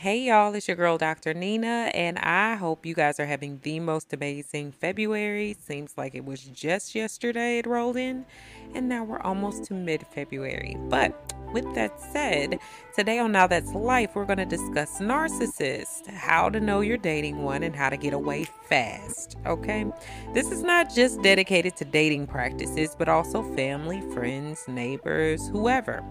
Hey y'all, it's your girl Dr. Nina, and I hope you guys are having the most amazing February. Seems like it was just yesterday it rolled in, and now we're almost to mid February. But with that said, today on Now That's Life, we're going to discuss narcissists, how to know you're dating one, and how to get away fast. Okay? This is not just dedicated to dating practices, but also family, friends, neighbors, whoever.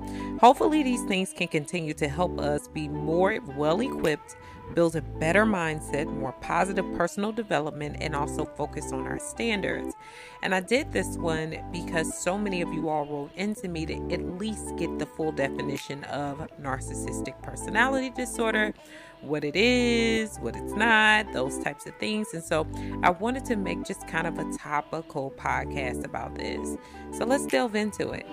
Hopefully, these things can continue to help us be more well equipped builds a better mindset, more positive personal development, and also focus on our standards. And I did this one because so many of you all wrote into me to at least get the full definition of narcissistic personality disorder, what it is, what it's not, those types of things. And so I wanted to make just kind of a topical podcast about this. So let's delve into it.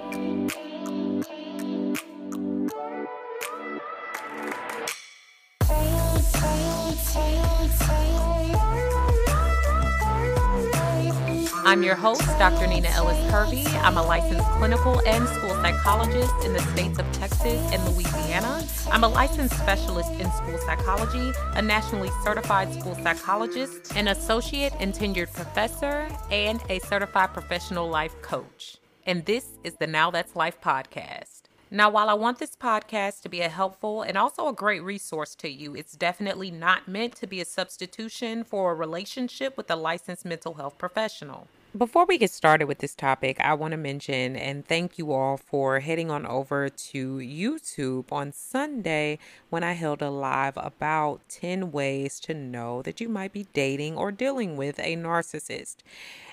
I'm your host, Dr. Nina Ellis Hervey. I'm a licensed clinical and school psychologist in the states of Texas and Louisiana. I'm a licensed specialist in school psychology, a nationally certified school psychologist, an associate and tenured professor, and a certified professional life coach. And this is the Now That's Life podcast. Now, while I want this podcast to be a helpful and also a great resource to you, it's definitely not meant to be a substitution for a relationship with a licensed mental health professional. Before we get started with this topic, I want to mention and thank you all for heading on over to YouTube on Sunday when I held a live about 10 ways to know that you might be dating or dealing with a narcissist.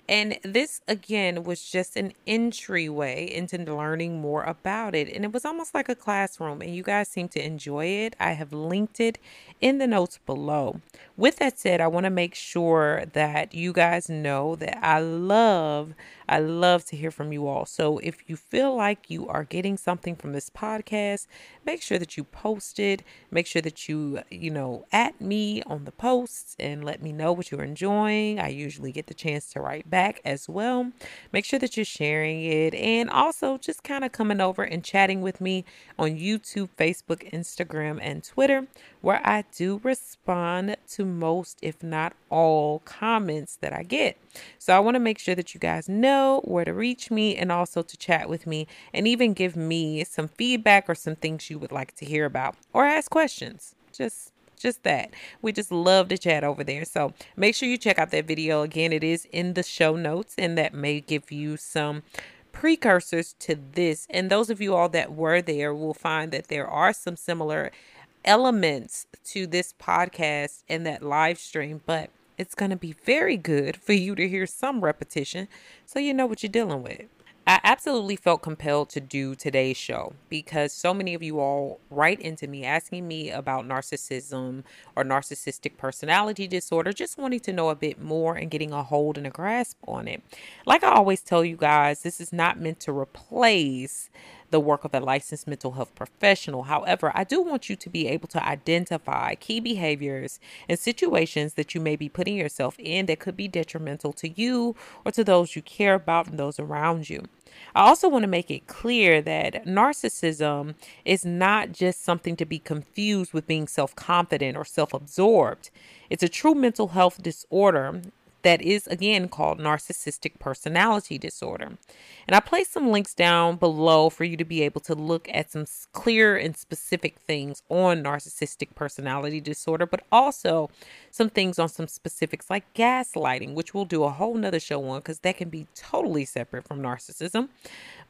And this, again, was just an entryway into learning more about it. And it was almost like a classroom, and you guys seem to enjoy it. I have linked it in the notes below. With that said, I want to make sure that you guys know that I love I love to hear from you all. So if you feel like you are getting something from this podcast, make sure that you post it. Make sure that you, you know, at me on the posts and let me know what you're enjoying. I usually get the chance to write back as well. Make sure that you're sharing it and also just kind of coming over and chatting with me on YouTube, Facebook, Instagram, and Twitter, where I do respond to most, if not all, comments that I get. So I want to make sure that you guys know where to reach me and also to chat with me and even give me some feedback or some things you would like to hear about or ask questions. Just just that. We just love to chat over there. So make sure you check out that video. Again, it is in the show notes, and that may give you some precursors to this. And those of you all that were there will find that there are some similar elements to this podcast and that live stream, but it's going to be very good for you to hear some repetition so you know what you're dealing with. I absolutely felt compelled to do today's show because so many of you all write into me asking me about narcissism or narcissistic personality disorder, just wanting to know a bit more and getting a hold and a grasp on it. Like I always tell you guys, this is not meant to replace the work of a licensed mental health professional. However, I do want you to be able to identify key behaviors and situations that you may be putting yourself in that could be detrimental to you or to those you care about and those around you. I also want to make it clear that narcissism is not just something to be confused with being self confident or self absorbed. It's a true mental health disorder that is again called narcissistic personality disorder. And I place some links down below for you to be able to look at some clear and specific things on narcissistic personality disorder, but also some things on some specifics like gaslighting, which we'll do a whole nother show on because that can be totally separate from narcissism.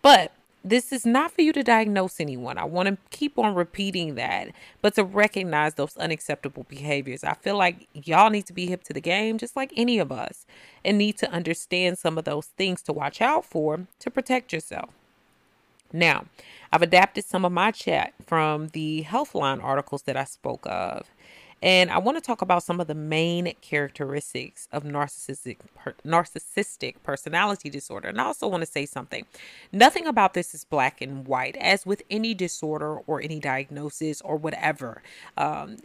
But this is not for you to diagnose anyone. I want to keep on repeating that, but to recognize those unacceptable behaviors. I feel like y'all need to be hip to the game, just like any of us, and need to understand some of those things to watch out for to protect yourself. Now, I've adapted some of my chat from the Healthline articles that I spoke of. And I want to talk about some of the main characteristics of narcissistic per, narcissistic personality disorder. And I also want to say something. Nothing about this is black and white, as with any disorder or any diagnosis or whatever. Um,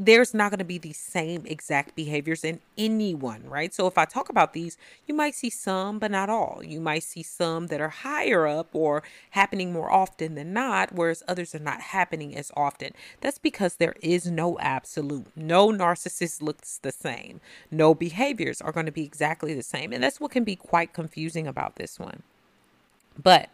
there's not going to be the same exact behaviors in anyone, right? So if I talk about these, you might see some, but not all. You might see some that are higher up or happening more often than not, whereas others are not happening as often. That's because there is no absolute. No narcissist looks the same. No behaviors are going to be exactly the same. And that's what can be quite confusing about this one. But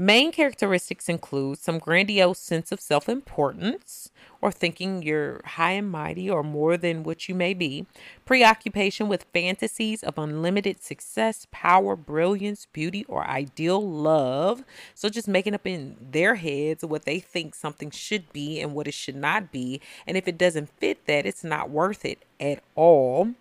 Main characteristics include some grandiose sense of self importance or thinking you're high and mighty or more than what you may be, preoccupation with fantasies of unlimited success, power, brilliance, beauty, or ideal love. So, just making up in their heads what they think something should be and what it should not be. And if it doesn't fit that, it's not worth it at all.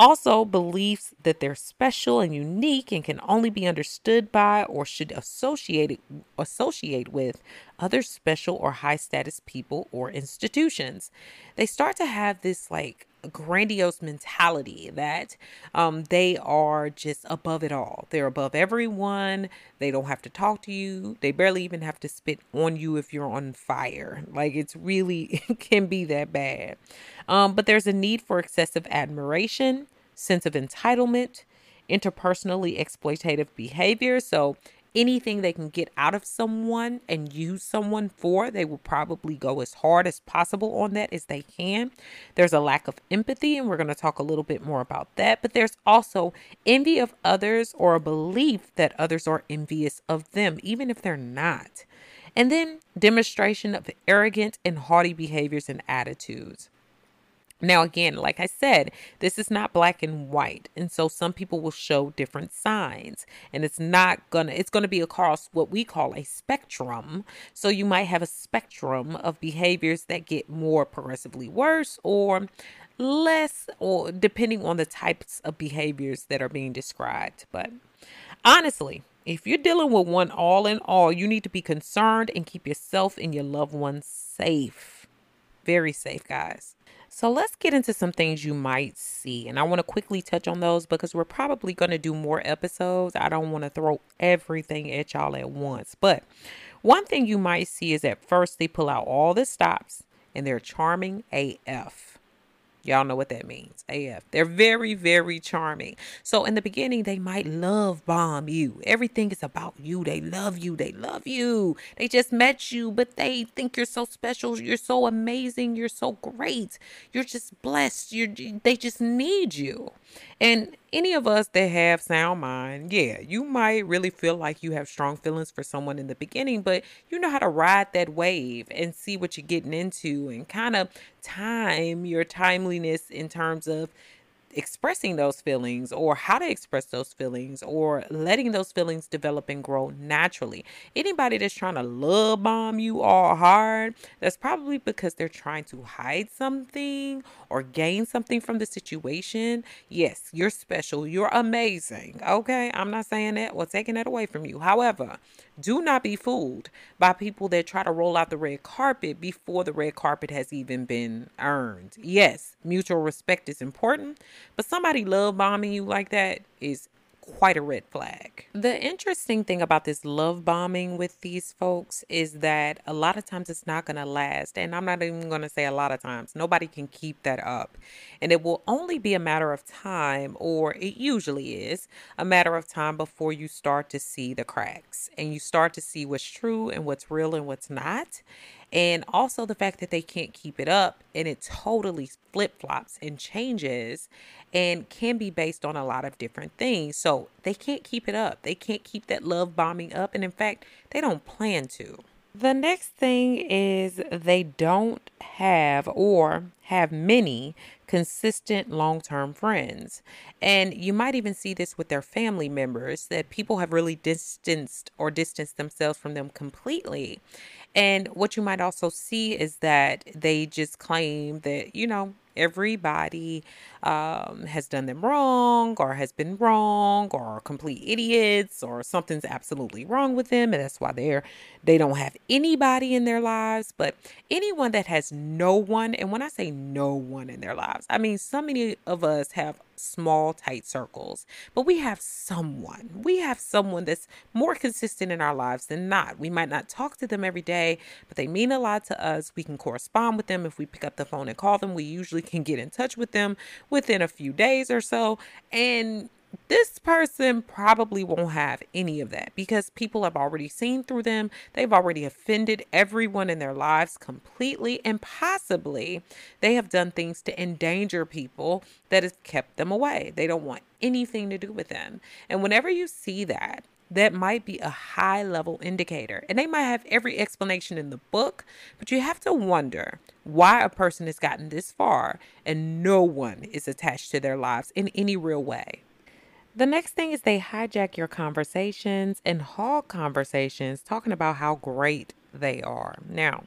Also, beliefs that they're special and unique and can only be understood by or should associate associate with other special or high status people or institutions. They start to have this like grandiose mentality that um, they are just above it all. They're above everyone. They don't have to talk to you. They barely even have to spit on you if you're on fire. Like it's really it can be that bad. Um, but there's a need for excessive admiration, sense of entitlement, interpersonally exploitative behavior. So anything they can get out of someone and use someone for, they will probably go as hard as possible on that as they can. There's a lack of empathy, and we're going to talk a little bit more about that. But there's also envy of others or a belief that others are envious of them, even if they're not. And then demonstration of arrogant and haughty behaviors and attitudes. Now, again, like I said, this is not black and white. And so some people will show different signs. And it's not gonna, it's gonna be across what we call a spectrum. So you might have a spectrum of behaviors that get more progressively worse or less, or depending on the types of behaviors that are being described. But honestly, if you're dealing with one all in all, you need to be concerned and keep yourself and your loved ones safe. Very safe, guys. So let's get into some things you might see. And I want to quickly touch on those because we're probably going to do more episodes. I don't want to throw everything at y'all at once. But one thing you might see is at first they pull out all the stops and they're charming AF. Y'all know what that means. AF. They're very, very charming. So in the beginning, they might love bomb you. Everything is about you. They love you. They love you. They just met you, but they think you're so special. You're so amazing. You're so great. You're just blessed. You're they just need you. And any of us that have sound mind, yeah, you might really feel like you have strong feelings for someone in the beginning, but you know how to ride that wave and see what you're getting into and kind of time your timeliness in terms of expressing those feelings or how to express those feelings or letting those feelings develop and grow naturally. Anybody that's trying to love bomb you all hard, that's probably because they're trying to hide something or gain something from the situation. Yes, you're special. You're amazing. Okay. I'm not saying that or taking that away from you. However, do not be fooled by people that try to roll out the red carpet before the red carpet has even been earned. Yes, mutual respect is important, but somebody love bombing you like that is quite a red flag. The interesting thing about this love bombing with these folks is that a lot of times it's not going to last. And I'm not even going to say a lot of times. Nobody can keep that up. And it will only be a matter of time, or it usually is a matter of time before you start to see the cracks and you start to see what's true and what's real and what's not and also the fact that they can't keep it up and it totally flip flops and changes and can be based on a lot of different things. So they can't keep it up. They can't keep that love bombing up. And in fact, they don't plan to. The next thing is they don't have or have many consistent long term friends. And you might even see this with their family members that people have really distanced or distanced themselves from them completely. And what you might also see is that they just claim that, you know, everybody um, has done them wrong or has been wrong or complete idiots or something's absolutely wrong with them and that's why they're they don't have anybody in their lives but anyone that has no one and when i say no one in their lives i mean so many of us have small, tight circles, but we have someone. We have someone that's more consistent in our lives than not. We might not talk to them every day, but they mean a lot to us. We can correspond with them. If we pick up the phone and call them, we usually can get in touch with them within a few days or so. And this person probably won't have any of that because people have already seen through them. They've already offended everyone in their lives completely, and possibly they have done things to endanger people that has kept them away. They don't want anything to do with them. And whenever you see that, that might be a high level indicator. And they might have every explanation in the book, but you have to wonder why a person has gotten this far and no one is attached to their lives in any real way. The next thing is they hijack your conversations and hog conversations, talking about how great they are. Now,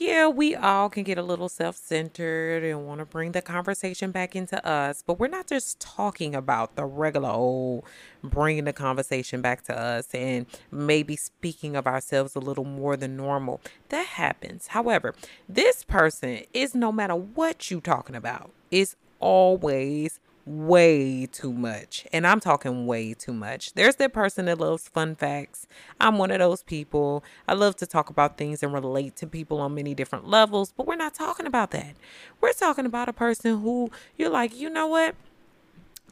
yeah, we all can get a little self centered and want to bring the conversation back into us, but we're not just talking about the regular old bringing the conversation back to us and maybe speaking of ourselves a little more than normal. That happens. However, this person is no matter what you're talking about, is always way too much. And I'm talking way too much. There's that person that loves fun facts. I'm one of those people. I love to talk about things and relate to people on many different levels, but we're not talking about that. We're talking about a person who you're like, you know what?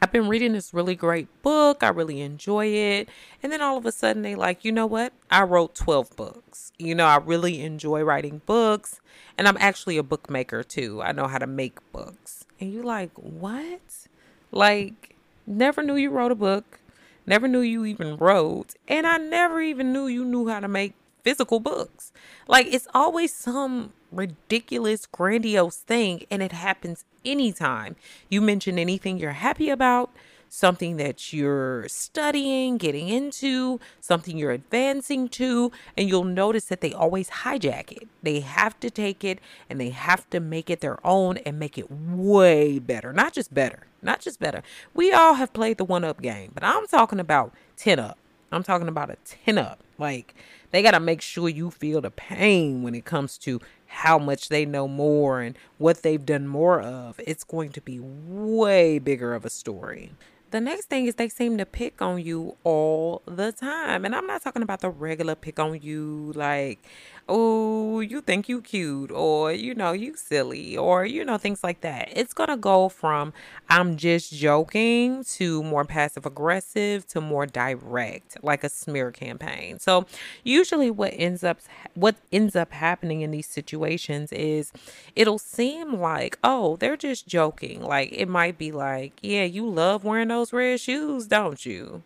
I've been reading this really great book. I really enjoy it. And then all of a sudden they like, you know what? I wrote 12 books. You know, I really enjoy writing books. And I'm actually a bookmaker too. I know how to make books. And you like, what? Like, never knew you wrote a book, never knew you even wrote, and I never even knew you knew how to make physical books. Like, it's always some ridiculous, grandiose thing, and it happens anytime you mention anything you're happy about something that you're studying, getting into, something you're advancing to, and you'll notice that they always hijack it. They have to take it and they have to make it their own and make it way better. Not just better, not just better. We all have played the one up game, but I'm talking about 10 up. I'm talking about a 10 up. Like, they got to make sure you feel the pain when it comes to how much they know more and what they've done more of. It's going to be way bigger of a story. The next thing is they seem to pick on you all the time. And I'm not talking about the regular pick on you like, oh, you think you cute or you know, you silly or you know things like that. It's going to go from I'm just joking to more passive aggressive to more direct, like a smear campaign. So, usually what ends up what ends up happening in these situations is it'll seem like, "Oh, they're just joking." Like it might be like, "Yeah, you love wearing those red shoes, don't you?"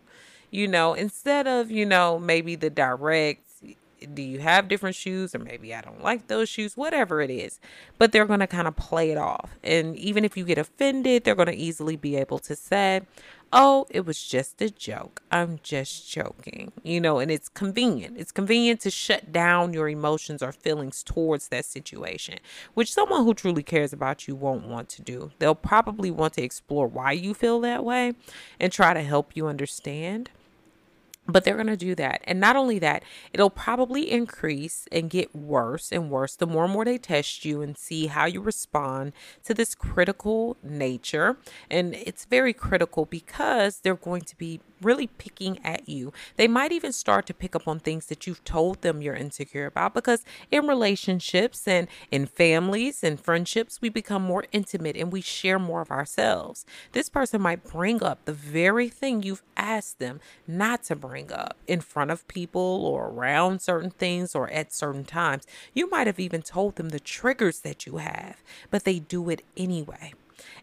You know, instead of, you know, maybe the direct do you have different shoes or maybe I don't like those shoes, whatever it is. But they're going to kind of play it off. And even if you get offended, they're going to easily be able to say, oh, it was just a joke. I'm just joking. You know, and it's convenient. It's convenient to shut down your emotions or feelings towards that situation, which someone who truly cares about you won't want to do. They'll probably want to explore why you feel that way and try to help you understand. But they're going to do that. And not only that, it'll probably increase and get worse and worse the more and more they test you and see how you respond to this critical nature. And it's very critical because they're going to be really picking at you. They might even start to pick up on things that you've told them you're insecure about because in relationships and in families and friendships, we become more intimate and we share more of ourselves. This person might bring up the very thing you've asked them not to bring up in front of people or around certain things or at certain times. You might have even told them the triggers that you have, but they do it anyway.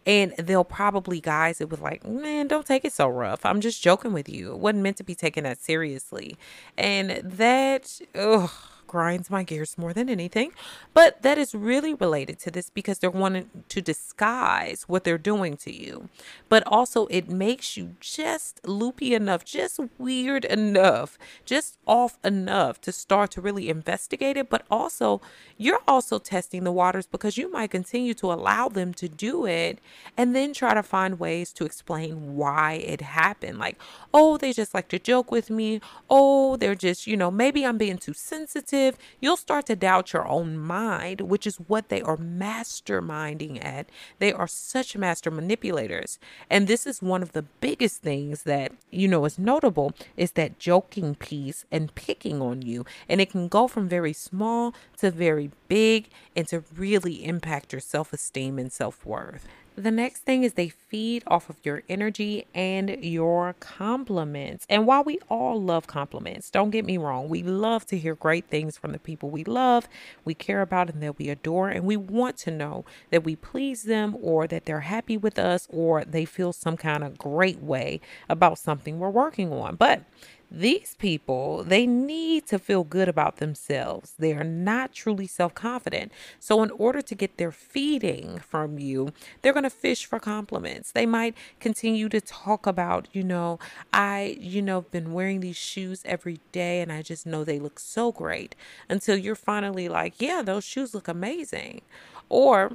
And they'll probably guys it with like, man, don't take it so rough. I'm just joking with you. It wasn't meant to be taken that seriously. And that, ugh, grinds my gears more than anything. But that is really related to this because they're wanting to disguise what they're doing to you. But also, it makes you just loopy enough, just weird enough, just off enough to start to really investigate it. But also, you're also testing the waters because you might continue to allow them to do it and then try to find ways to explain why it happened. Like, oh, they just like to joke with me. Oh, they're just, you know, maybe I'm being too sensitive. You'll start to doubt your own mind, which is what they are masterminding at. They are such master manipulators. And this is one of the biggest things that, you know, is notable is that joking piece and picking on you. And it can go from very small to very big and to really impact your self esteem and self worth. The next thing is they feed off of your energy and your compliments. And while we all love compliments, don't get me wrong, we love to hear great things from the people we love, we care about, and that we adore. And we want to know that we please them or that they're happy with us or they feel some kind of great way about something we're working on. But these people, they need to feel good about themselves. They are not truly self confident. So, in order to get their feeding from you, they're going to fish for compliments. They might continue to talk about, you know, I, you know, been wearing these shoes every day and I just know they look so great until you're finally like, yeah, those shoes look amazing. Or,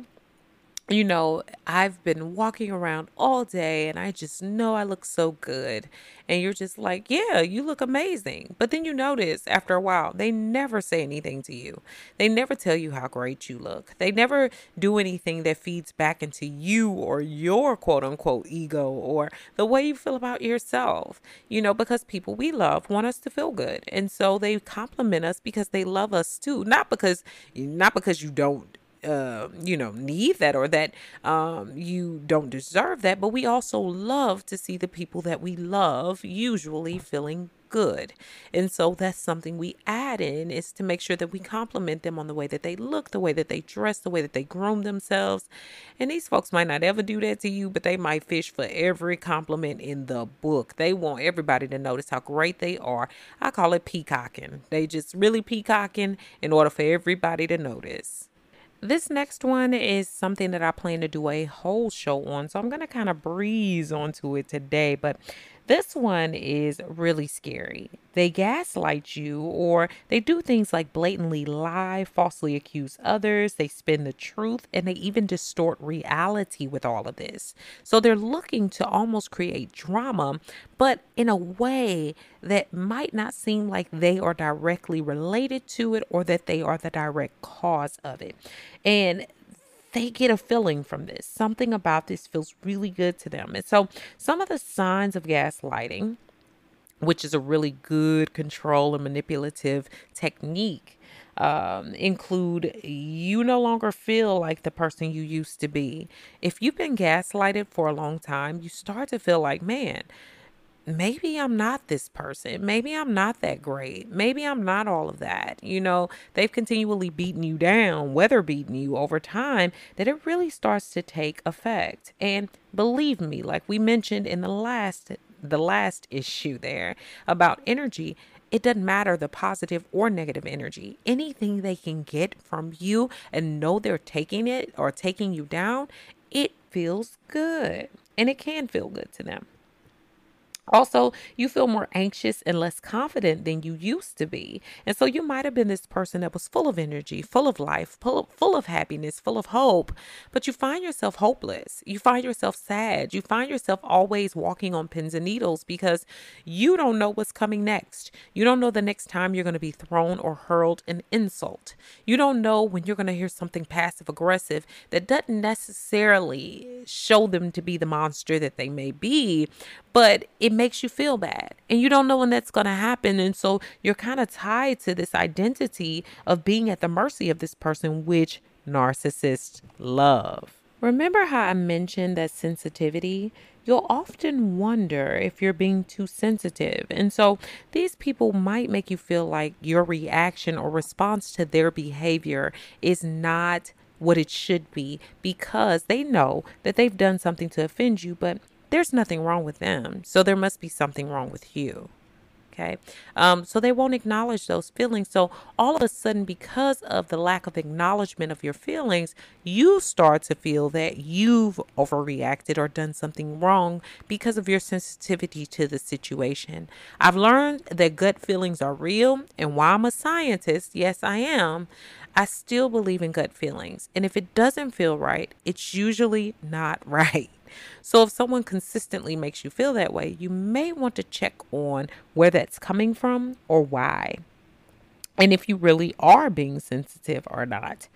you know, I've been walking around all day and I just know I look so good. And you're just like, yeah, you look amazing. But then you notice after a while, they never say anything to you. They never tell you how great you look. They never do anything that feeds back into you or your quote unquote ego or the way you feel about yourself. You know, because people we love want us to feel good. And so they compliment us because they love us too. Not because not because you don't uh, you know, need that or that um, you don't deserve that. But we also love to see the people that we love usually feeling good. And so that's something we add in is to make sure that we compliment them on the way that they look, the way that they dress, the way that they groom themselves. And these folks might not ever do that to you, but they might fish for every compliment in the book. They want everybody to notice how great they are. I call it peacocking. They just really peacocking in order for everybody to notice. This next one is something that I plan to do a whole show on. So I'm going to kind of breeze onto it today. But this one is really scary. They gaslight you, or they do things like blatantly lie, falsely accuse others, they spin the truth, and they even distort reality with all of this. So they're looking to almost create drama, but in a way that might not seem like they are directly related to it or that they are the direct cause of it. And they get a feeling from this. Something about this feels really good to them. And so, some of the signs of gaslighting, which is a really good control and manipulative technique, um, include you no longer feel like the person you used to be. If you've been gaslighted for a long time, you start to feel like, man, maybe I'm not this person. Maybe I'm not that great. Maybe I'm not all of that. You know, they've continually beaten you down, weather beaten you over time, that it really starts to take effect. And believe me, like we mentioned in the last the last issue there about energy, it doesn't matter the positive or negative energy. Anything they can get from you and know they're taking it or taking you down, it feels good. And it can feel good to them. Also, you feel more anxious and less confident than you used to be. And so you might have been this person that was full of energy, full of life, full of, full of happiness, full of hope, but you find yourself hopeless. You find yourself sad. You find yourself always walking on pins and needles because you don't know what's coming next. You don't know the next time you're going to be thrown or hurled an insult. You don't know when you're going to hear something passive aggressive that doesn't necessarily show them to be the monster that they may be, but it makes you feel bad and you don't know when that's going to happen and so you're kind of tied to this identity of being at the mercy of this person which narcissists love remember how i mentioned that sensitivity you'll often wonder if you're being too sensitive. And so these people might make you feel like your reaction or response to their behavior is not what it should be because they know that they've done something to offend you, but there's nothing wrong with them, so there must be something wrong with you. Okay. Um, so they won't acknowledge those feelings. So all of a sudden, because of the lack of acknowledgement of your feelings, you start to feel that you've overreacted or done something wrong because of your sensitivity to the situation. I've learned that gut feelings are real. And while I'm a scientist, yes, I am, I still believe in gut feelings. And if it doesn't feel right, it's usually not right. So if someone consistently makes you feel that way, you may want to check on where that's coming from or why. And if you really are being sensitive or not.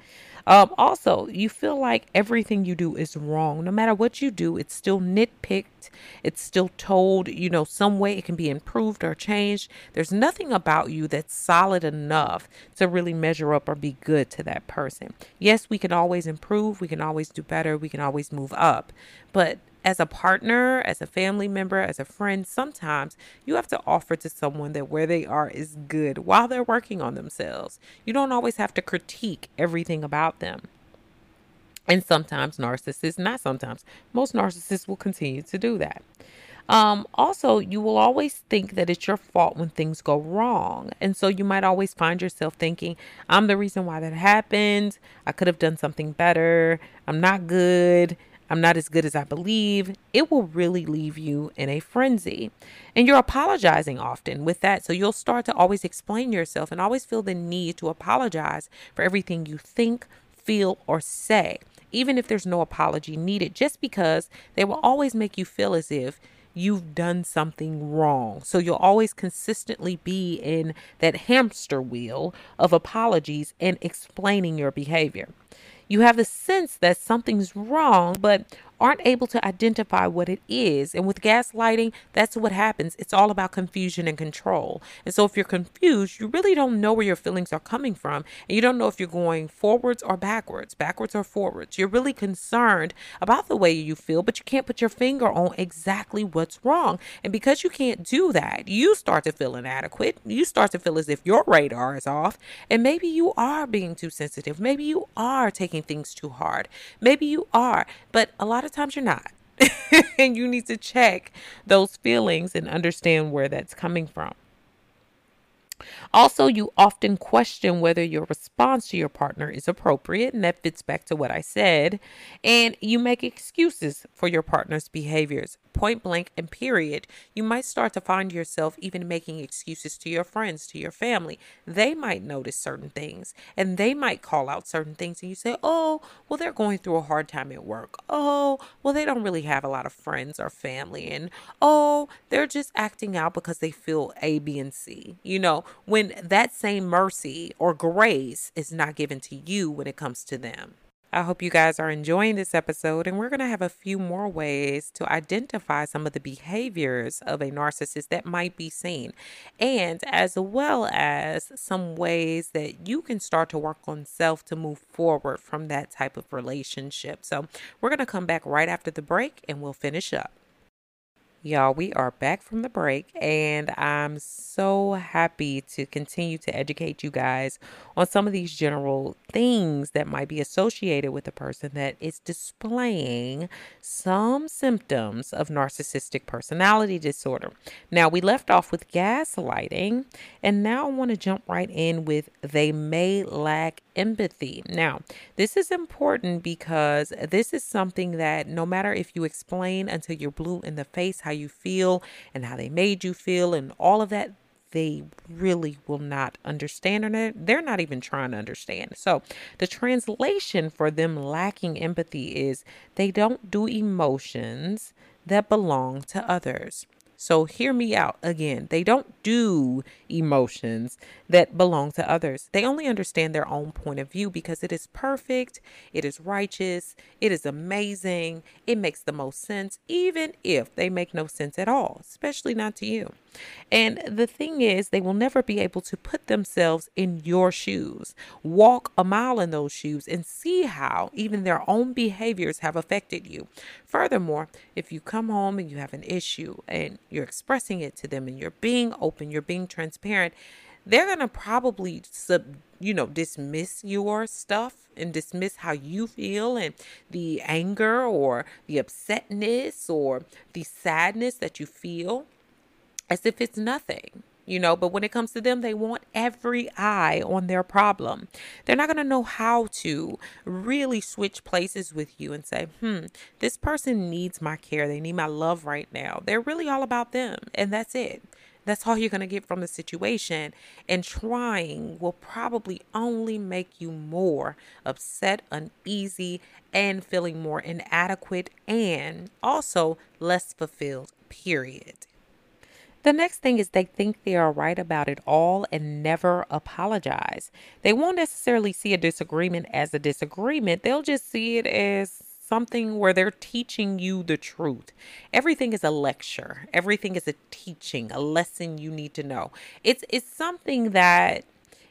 Um, also, you feel like everything you do is wrong. No matter what you do, it's still nitpicked. It's still told, you know, some way it can be improved or changed. There's nothing about you that's solid enough to really measure up or be good to that person. Yes, we can always improve. We can always do better. We can always move up. But as a partner, as a family member, as a friend, sometimes you have to offer to someone that where they are is good while they're working on themselves. You don't always have to critique everything about them. And sometimes narcissists, not sometimes, most narcissists will continue to do that. Um, also, you will always think that it's your fault when things go wrong. And so you might always find yourself thinking, I'm the reason why that happened. I could have done something better. I'm not good. I'm not as good as I believe, it will really leave you in a frenzy. And you're apologizing often with that. So you'll start to always explain yourself and always feel the need to apologize for everything you think, feel, or say, even if there's no apology needed, just because they will always make you feel as if you've done something wrong. So you'll always consistently be in that hamster wheel of apologies and explaining your behavior. You have the sense that something's wrong, but aren't able to identify what it is. And with gaslighting, that's what happens. It's all about confusion and control. And so if you're confused, you really don't know where your feelings are coming from. And you don't know if you're going forwards or backwards, backwards or forwards. You're really concerned about the way you feel, but you can't put your finger on exactly what's wrong. And because you can't do that, you start to feel inadequate. You start to feel as if your radar is off. And maybe you are being too sensitive. Maybe you are taking things too hard. Maybe you are. But a lot of of times you're not. and you need to check those feelings and understand where that's coming from. Also, you often question whether your response to your partner is appropriate, and that fits back to what I said. And you make excuses for your partner's behaviors, point blank and period. You might start to find yourself even making excuses to your friends, to your family. They might notice certain things and they might call out certain things, and you say, Oh, well, they're going through a hard time at work. Oh, well, they don't really have a lot of friends or family. And oh, they're just acting out because they feel A, B, and C. You know, when that same mercy or grace is not given to you when it comes to them. I hope you guys are enjoying this episode, and we're going to have a few more ways to identify some of the behaviors of a narcissist that might be seen, and as well as some ways that you can start to work on self to move forward from that type of relationship. So, we're going to come back right after the break and we'll finish up. Y'all, we are back from the break, and I'm so happy to continue to educate you guys on some of these general things that might be associated with a person that is displaying some symptoms of narcissistic personality disorder. Now, we left off with gaslighting, and now I want to jump right in with they may lack empathy. Now, this is important because this is something that no matter if you explain until you're blue in the face how you feel and how they made you feel and all of that, they really will not understand or they're not even trying to understand. So, the translation for them lacking empathy is they don't do emotions that belong to others. So hear me out again. They don't do emotions that belong to others. They only understand their own point of view because it is perfect, it is righteous, it is amazing, it makes the most sense, even if they make no sense at all, especially not to you. And the thing is, they will never be able to put themselves in your shoes, walk a mile in those shoes, and see how even their own behaviors have affected you. Furthermore, if you come home and you have an issue and you're expressing it to them and you're being open, you're being transparent, they're going to probably sub you know dismiss your stuff and dismiss how you feel and the anger or the upsetness or the sadness that you feel as if it's nothing you know, but when it comes to them, they want every eye on their problem. They're not going to know how to really switch places with you and say, hmm, this person needs my care. They need my love right now. They're really all about them, and that's it. That's all you're going to get from the situation. And trying will probably only make you more upset, uneasy, and feeling more inadequate and also less fulfilled, period. The next thing is they think they are right about it all and never apologize. They won't necessarily see a disagreement as a disagreement, they'll just see it as something where they're teaching you the truth. Everything is a lecture. Everything is a teaching, a lesson you need to know. It's it's something that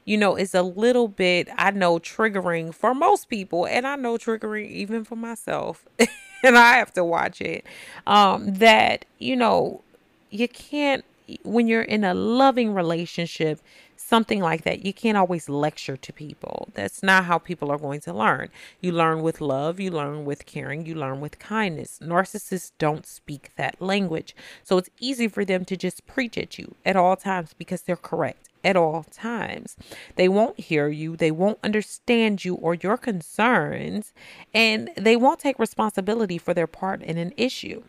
you know is a little bit I know triggering for most people and I know triggering even for myself. and I have to watch it. Um that you know you can't when you're in a loving relationship something like that you can't always lecture to people. That's not how people are going to learn. You learn with love you learn with caring you learn with kindness. Narcissists don't speak that language. So it's easy for them to just preach at you at all times because they're correct at all times. They won't hear you, they won't understand you or your concerns, and they won't take responsibility for their part in an issue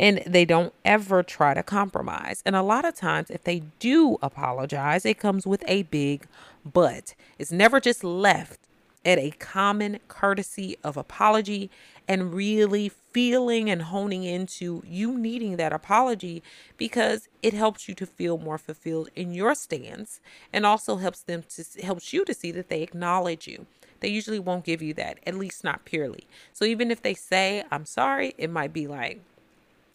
and they don't ever try to compromise. And a lot of times, if they do apologize, it comes with a big but. It's never just left at a common courtesy of apology and really feeling and honing into you needing that apology because it helps you to feel more fulfilled in your stance and also helps them to helps you to see that they acknowledge you they usually won't give you that at least not purely so even if they say i'm sorry it might be like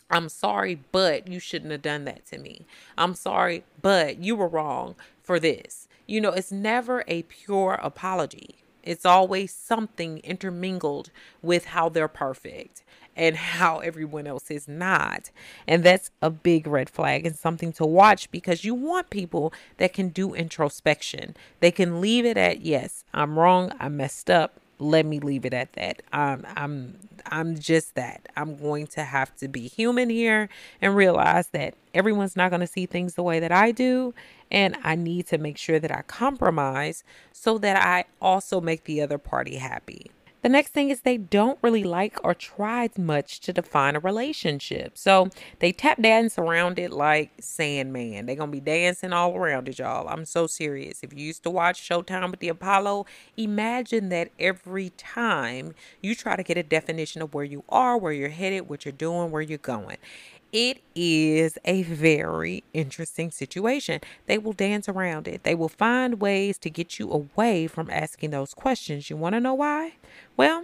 I'm sorry, but you shouldn't have done that to me. I'm sorry, but you were wrong for this. You know, it's never a pure apology. It's always something intermingled with how they're perfect and how everyone else is not. And that's a big red flag and something to watch because you want people that can do introspection. They can leave it at, yes, I'm wrong, I messed up. Let me leave it at that. Um, I'm I'm just that. I'm going to have to be human here and realize that everyone's not going to see things the way that I do. And I need to make sure that I compromise so that I also make the other party happy. The next thing is they don't really like or try much to define a relationship. So they tap dance around it like Sandman. They're going to be dancing all around it, y'all. I'm so serious. If you used to watch Showtime with the Apollo, imagine that every time you try to get a definition of where you are, where you're headed, what you're doing, where you're going it is a very interesting situation. They will dance around it. They will find ways to get you away from asking those questions. You want to know why? Well,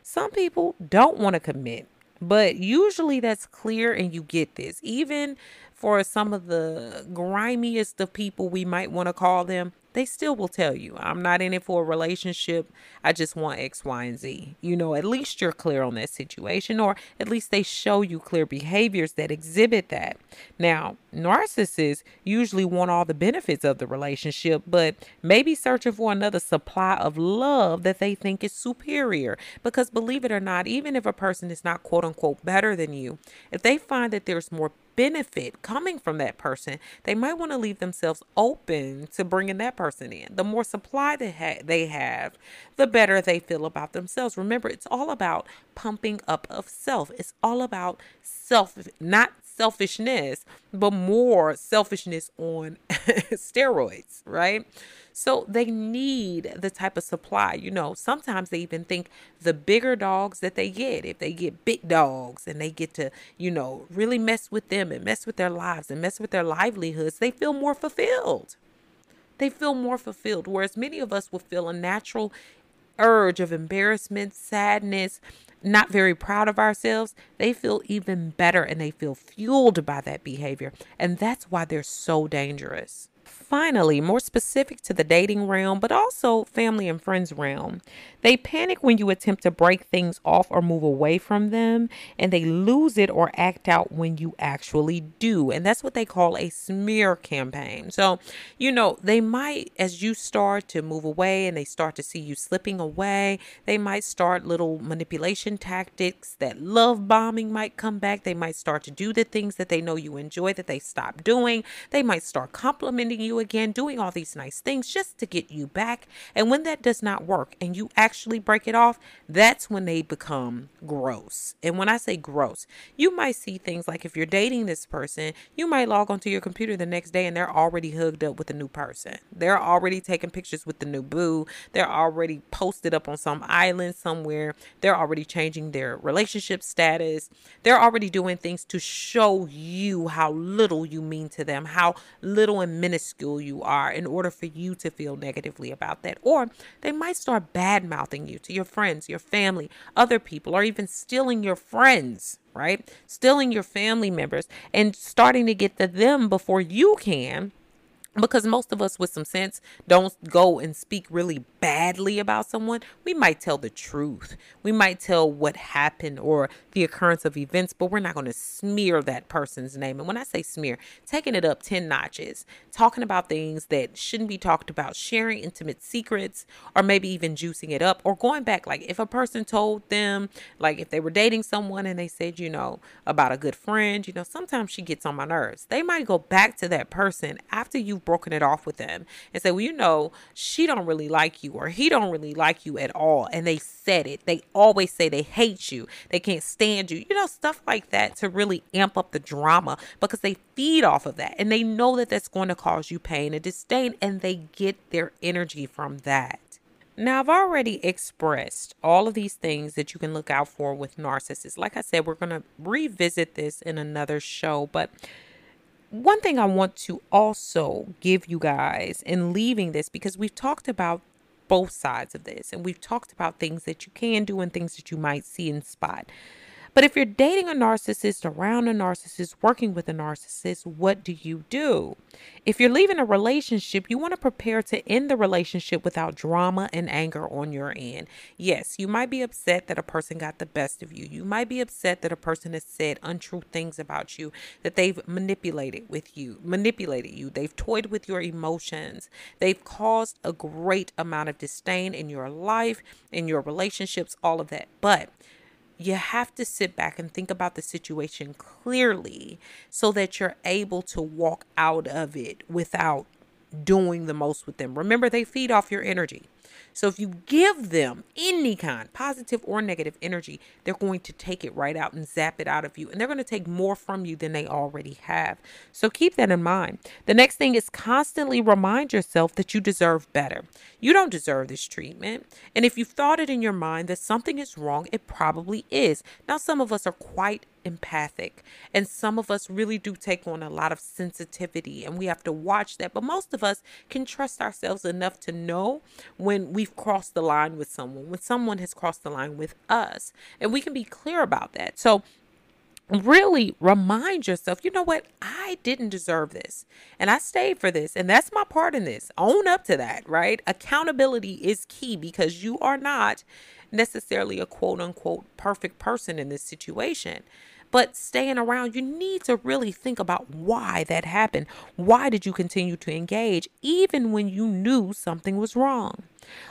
some people don't want to commit, but usually that's clear and you get this. Even for some of the grimiest of people, we might want to call them, they still will tell you, I'm not in it for a relationship. I just want X, Y, and Z. You know, at least you're clear on that situation, or at least they show you clear behaviors that exhibit that. Now, narcissists usually want all the benefits of the relationship, but maybe searching for another supply of love that they think is superior. Because believe it or not, even if a person is not quote unquote better than you, if they find that there's more benefit coming from that person, they might want to leave themselves open to bringing that person in. The more supply they, ha- they have, the better they feel about themselves. Remember, it's all about pumping up of self. It's all about self, not selfishness, but more selfishness on steroids, right? So they need the type of supply. You know, sometimes they even think the bigger dogs that they get, if they get big dogs and they get to, you know, really mess with them and mess with their lives and mess with their livelihoods, they feel more fulfilled. They feel more fulfilled. Whereas many of us will feel a natural urge of embarrassment, sadness, not very proud of ourselves, they feel even better and they feel fueled by that behavior. And that's why they're so dangerous. Finally, more specific to the dating realm, but also family and friends realm, they panic when you attempt to break things off or move away from them, and they lose it or act out when you actually do. And that's what they call a smear campaign. So, you know, they might, as you start to move away and they start to see you slipping away, they might start little manipulation tactics. That love bombing might come back. They might start to do the things that they know you enjoy that they stop doing. They might start complimenting you again, doing all these nice things just to get you back. And when that does not work and you actually break it off, that's when they become gross. And when I say gross, you might see things like if you're dating this person, you might log onto your computer the next day and they're already hooked up with a new person. They're already taking pictures with the new boo. They're already posted up on some island somewhere. They're already changing their relationship status. They're already doing things to show you how little you mean to them, how little and minuscule you are in order for you to feel negatively about that. Or they might start bad mouthing you to your friends, your family, other people, or even stealing your friends, right? Stealing your family members and starting to get to them before you can because most of us with some sense don't go and speak really badly about someone. We might tell the truth. We might tell what happened or the occurrence of events but we're not going to smear that person's name. And when i say smear taking it up 10 notches talking about things that shouldn't be talked about sharing intimate secrets or maybe even juicing it up or going back like if a person told them like if they were dating someone and they said you know about a good friend you know sometimes she gets on my nerves. They might go back to that person after broken it off with them and say, well, you know, she don't really like you or he don't really like you at all. And they said it. They always say they hate you. They can't stand you. You know, stuff like that to really amp up the drama because they feed off of that and they know that that's going to cause you pain and disdain and they get their energy from that. Now, I've already expressed all of these things that you can look out for with narcissists. Like I said, we're going to revisit this in another show, but one thing I want to also give you guys in leaving this, because we've talked about both sides of this and we've talked about things that you can do and things that you might see in spot. But if you're dating a narcissist, around a narcissist, working with a narcissist, what do you do? If you're leaving a relationship, you want to prepare to end the relationship without drama and anger on your end. Yes, you might be upset that a person got the best of you. You might be upset that a person has said untrue things about you, that they've manipulated with you, manipulated you. They've toyed with your emotions. They've caused a great amount of disdain in your life, in your relationships, all of that. But you have to sit back and think about the situation clearly so that you're able to walk out of it without doing the most with them. Remember, they feed off your energy. So if you give them any kind, positive or negative energy, they're going to take it right out and zap it out of you. And they're going to take more from you than they already have. So keep that in mind. The next thing is constantly remind yourself that you deserve better. You don't deserve this treatment. And if you've thought it in your mind that something is wrong, it probably is. Now, some of us are quite empathic. And some of us really do take on a lot of sensitivity and we have to watch that. But most of us can trust ourselves enough to know when we've crossed the line with someone, when someone has crossed the line with us. And we can be clear about that. So really remind yourself, you know what? I didn't deserve this. And I stayed for this. And that's my part in this. Own up to that, right? Accountability is key because you are not necessarily a quote unquote perfect person in this situation but staying around, you need to really think about why that happened. Why did you continue to engage even when you knew something was wrong?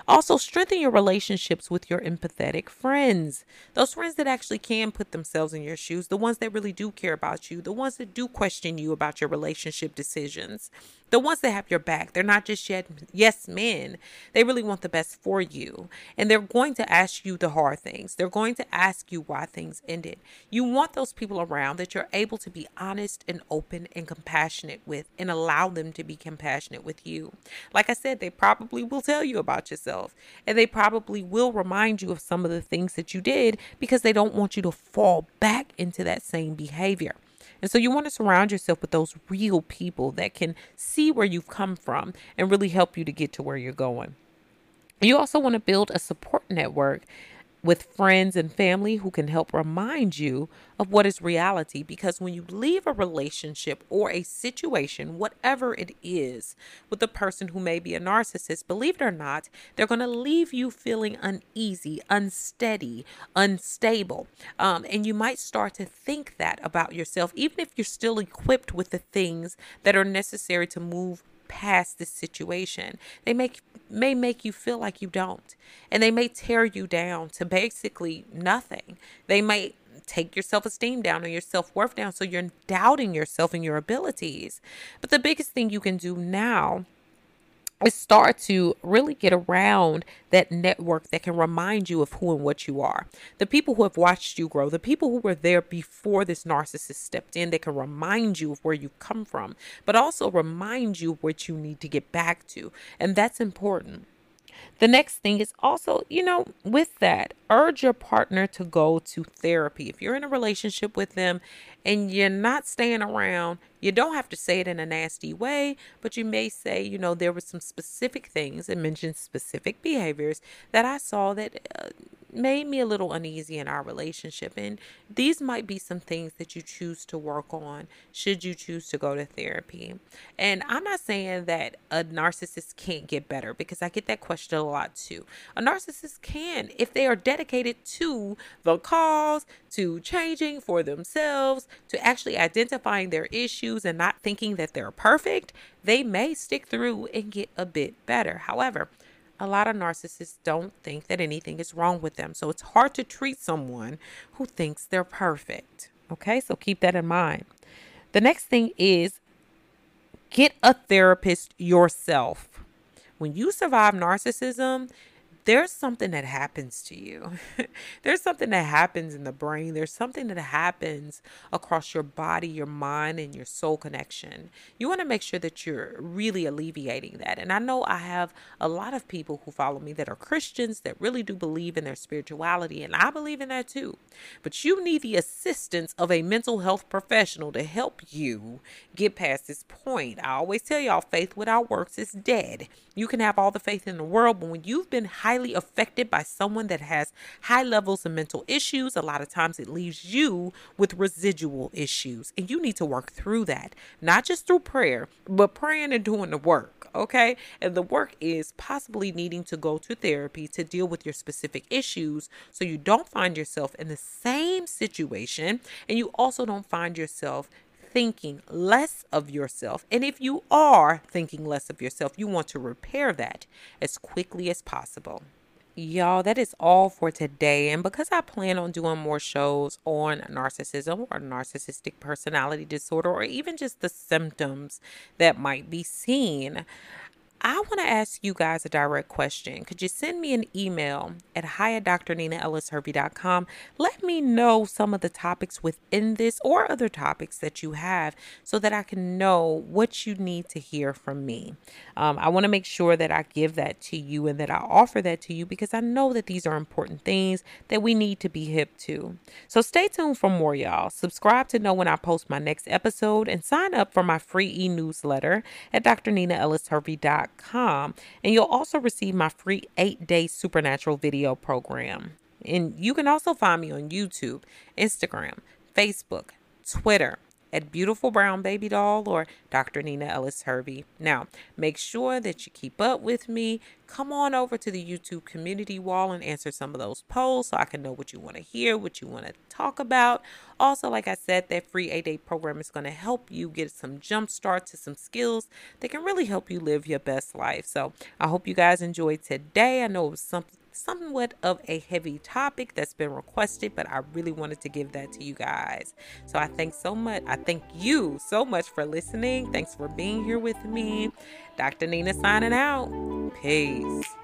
Also, strengthen your relationships with your empathetic friends. Those friends that actually can put themselves in your shoes, the ones that really do care about you, the ones that do question you about your relationship decisions, the ones that have your back. They're not just yet yes men. They really want the best for you. And they're going to ask you the hard things. They're going to ask you why things ended. You want those people around that you're able to be honest and open and compassionate with and allow them to be compassionate with you. Like I said, they probably will tell you about yourself. And they probably will remind you of some of the things that you did because they don't want you to fall back into that same behavior. And so you want to surround yourself with those real people that can see where you've come from and really help you to get to where you're going. You also want to build a support network with friends and family who can help remind you of what is reality. Because when you leave a relationship or a situation, whatever it is, with a person who may be a narcissist, believe it or not, they're going to leave you feeling uneasy, unsteady, unstable. Um, and you might start to think that about yourself, even if you're still equipped with the things that are necessary to move past this situation. They make may make you feel like you don't. And they may tear you down to basically nothing. They may take your self esteem down or your self worth down. So you're doubting yourself and your abilities. But the biggest thing you can do now is start to really get around that network that can remind you of who and what you are. The people who have watched you grow, the people who were there before this narcissist stepped in, they can remind you of where you've come from, but also remind you what you need to get back to. And that's important. The next thing is also, you know, with that, urge your partner to go to therapy. If you're in a relationship with them and you're not staying around, you don't have to say it in a nasty way, but you may say, you know, there were some specific things and mention specific behaviors that I saw that uh, made me a little uneasy in our relationship. And these might be some things that you choose to work on should you choose to go to therapy. And I'm not saying that a narcissist can't get better because I get that question a lot too. A narcissist can if they are dedicated to the cause, to changing for themselves, to actually identifying their issues and not thinking that they're perfect, they may stick through and get a bit better. However, a lot of narcissists don't think that anything is wrong with them. So it's hard to treat someone who thinks they're perfect. Okay, so keep that in mind. The next thing is get a therapist yourself. When you survive narcissism, there's something that happens to you. there's something that happens in the brain. There's something that happens across your body, your mind, and your soul connection. You want to make sure that you're really alleviating that. And I know I have a lot of people who follow me that are Christians that really do believe in their spirituality, and I believe in that too. But you need the assistance of a mental health professional to help you get past this point. I always tell y'all faith without works is dead. You can have all the faith in the world, but when you've been highly affected by someone that has high levels of mental issues, a lot of times it leaves you with residual issues. And you need to work through that, not just through prayer, but praying and doing the work. Okay. And the work is possibly needing to go to therapy to deal with your specific issues so you don't find yourself in the same situation and you also don't find yourself thinking less of yourself. And if you are thinking less of yourself, you want to repair that as quickly as possible. Y'all, that is all for today. And because I plan on doing more shows on narcissism or narcissistic personality disorder, or even just the symptoms that might be seen, I want to ask you guys a direct question. Could you send me an email at hi at drninaellishervey.com? Let me know some of the topics within this or other topics that you have so that I can know what you need to hear from me. Um, I want to make sure that I give that to you and that I offer that to you because I know that these are important things that we need to be hip to. So stay tuned for more, y'all. Subscribe to know when I post my next episode and sign up for my free e newsletter at and you'll also receive my free eight day supernatural video program. And you can also find me on YouTube, Instagram, Facebook, Twitter at Beautiful Brown Baby Doll or Dr. Nina Ellis Hervey. Now, make sure that you keep up with me. Come on over to the YouTube community wall and answer some of those polls so I can know what you want to hear, what you want to talk about. Also, like I said, that free eight day program is going to help you get some jump start to some skills that can really help you live your best life. So, I hope you guys enjoyed today. I know it was something somewhat of a heavy topic that's been requested, but I really wanted to give that to you guys. So I thank so much. I thank you so much for listening. Thanks for being here with me. Dr. Nina signing out. Peace.